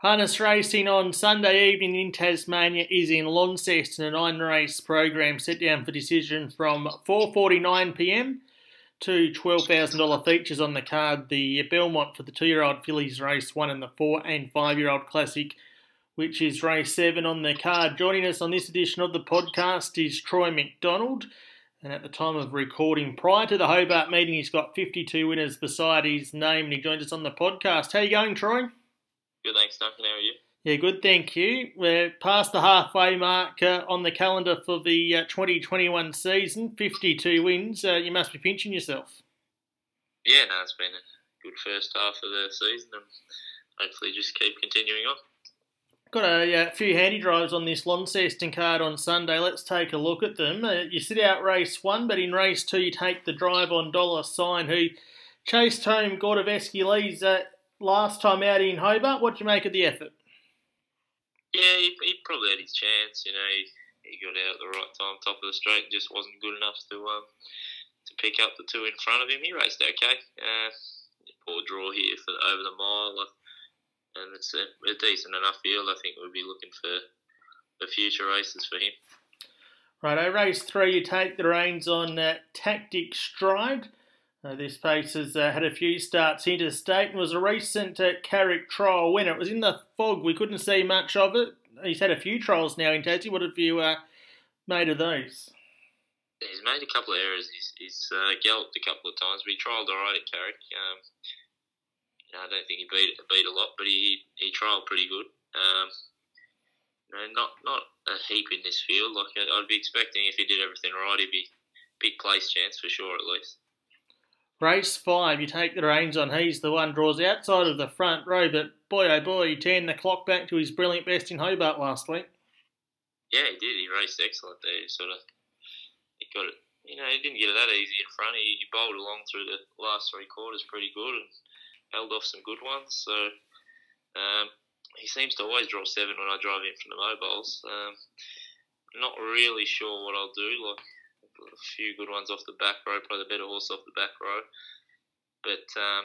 Harness racing on Sunday evening in Tasmania is in Launceston, a nine race program set down for decision from 4.49pm to $12,000 features on the card. The Belmont for the two year old fillies race one and the four and five year old classic, which is race seven on the card. Joining us on this edition of the podcast is Troy McDonald. And at the time of recording, prior to the Hobart meeting, he's got 52 winners beside his name, and he joins us on the podcast. How you going, Troy? Good, thanks, Duncan. How are you? Yeah, good, thank you. We're past the halfway mark uh, on the calendar for the uh, 2021 season. 52 wins. Uh, you must be pinching yourself. Yeah, no, it's been a good first half of the season, and hopefully just keep continuing on. Got a uh, few handy drives on this Launceston card on Sunday. Let's take a look at them. Uh, you sit out race one, but in race two, you take the drive on Dollar Sign, who chased home Gordoveski Lee's uh, last time out in Hobart. What do you make of the effort? Yeah, he, he probably had his chance. You know, he, he got out at the right time, top of the straight, and just wasn't good enough to um, to pick up the two in front of him. He raced okay. Uh, poor draw here for over the mile, and it's a, a decent enough field. I think we'll be looking for the future races for him. Right, I race three. You take the reins on uh, Tactic Stride. Uh, this pace has uh, had a few starts interstate and was a recent uh, Carrick trial winner. It was in the fog, we couldn't see much of it. He's had a few trials now in Tassie. What have you uh, made of those? He's made a couple of errors. He's, he's uh, galloped a couple of times, but he trialled all right at Carrick. Um, you know, I don't think he beat beat a lot, but he he trialled pretty good. Um, you know, not not a heap in this field. Like I'd be expecting if he did everything right, he'd be big place chance for sure at least. Race five, you take the reins on. He's the one draws outside of the front row, but boy oh boy, he turned the clock back to his brilliant best in Hobart last week. Yeah, he did. He raced excellent there. He sort of, he got it. You know, he didn't get it that easy in front. He, he bowled along through the last three quarters pretty good and held off some good ones. So um, he seems to always draw seven when I drive in from the mobiles. Um, not really sure what I'll do. Like a few good ones off the back row, probably the better horse off the back row. But um,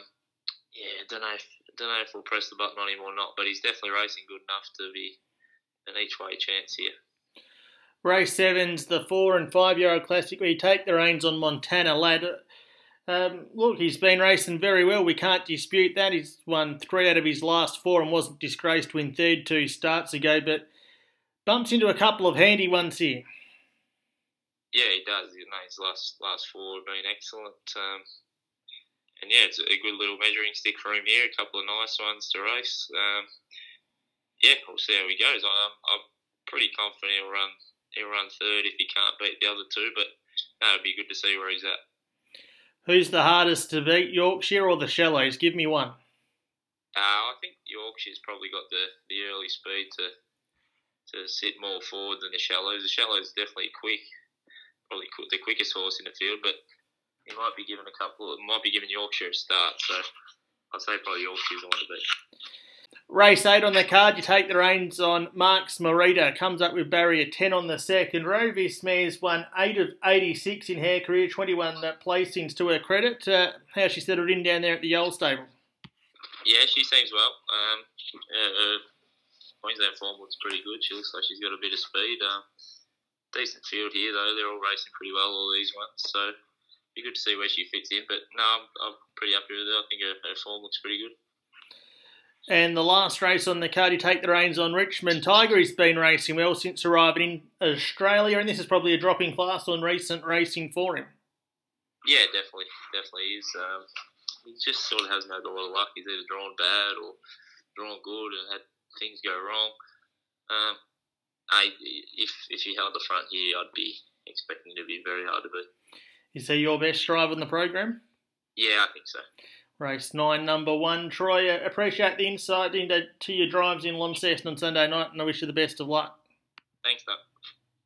yeah, don't know if don't know if we'll press the button on him or not. But he's definitely racing good enough to be an each way chance here. Race seven's the four and five year old classic you take the reins on Montana Lad. Um, look, he's been racing very well. We can't dispute that. He's won three out of his last four and wasn't disgraced to win third two starts ago, but bumps into a couple of handy ones here. Yeah, he does. You know, his last last four have been excellent. Um, and yeah, it's a good little measuring stick for him here. A couple of nice ones to race. Um, yeah, we'll see how he goes. I'm, I'm pretty confident he'll run he'll run third if he can't beat the other two. But no, it'd be good to see where he's at. Who's the hardest to beat, Yorkshire or the Shallows? Give me one. Uh, I think Yorkshire's probably got the, the early speed to to sit more forward than the Shallows. The Shallows definitely quick probably the quickest horse in the field, but he might be given a couple. Might be given Yorkshire a start, so I'd say probably Yorkshire's the one to beat. Race 8 on the card, you take the reins on Mark's Marita. Comes up with barrier 10 on the second row. This mare's won 8 of 86 in her career, 21 uh, placings to her credit. Uh, how she settled in down there at the Yole stable? Yeah, she seems well. Um, uh, Queensland form looks pretty good. She looks like she's got a bit of speed. Um, decent field here though. They're all racing pretty well, all these ones. So be good to see where she fits in. But no, I'm, I'm pretty happy with her. I think her, her form looks pretty good. And the last race on the card, you take the reins on Richmond Tiger. He's been racing well since arriving in Australia, and this is probably a dropping class on recent racing for him. Yeah, definitely, definitely is. Um, he just sort of hasn't had a lot of luck. He's either drawn bad or drawn good and had things go wrong. Um, I if if he held the front here, I'd be expecting to be very hard to beat. Is he your best driver in the program? Yeah, I think so. Race nine, number one. Troy, appreciate the insight into to your drives in Launceston on Sunday night, and I wish you the best of luck. Thanks, Doug.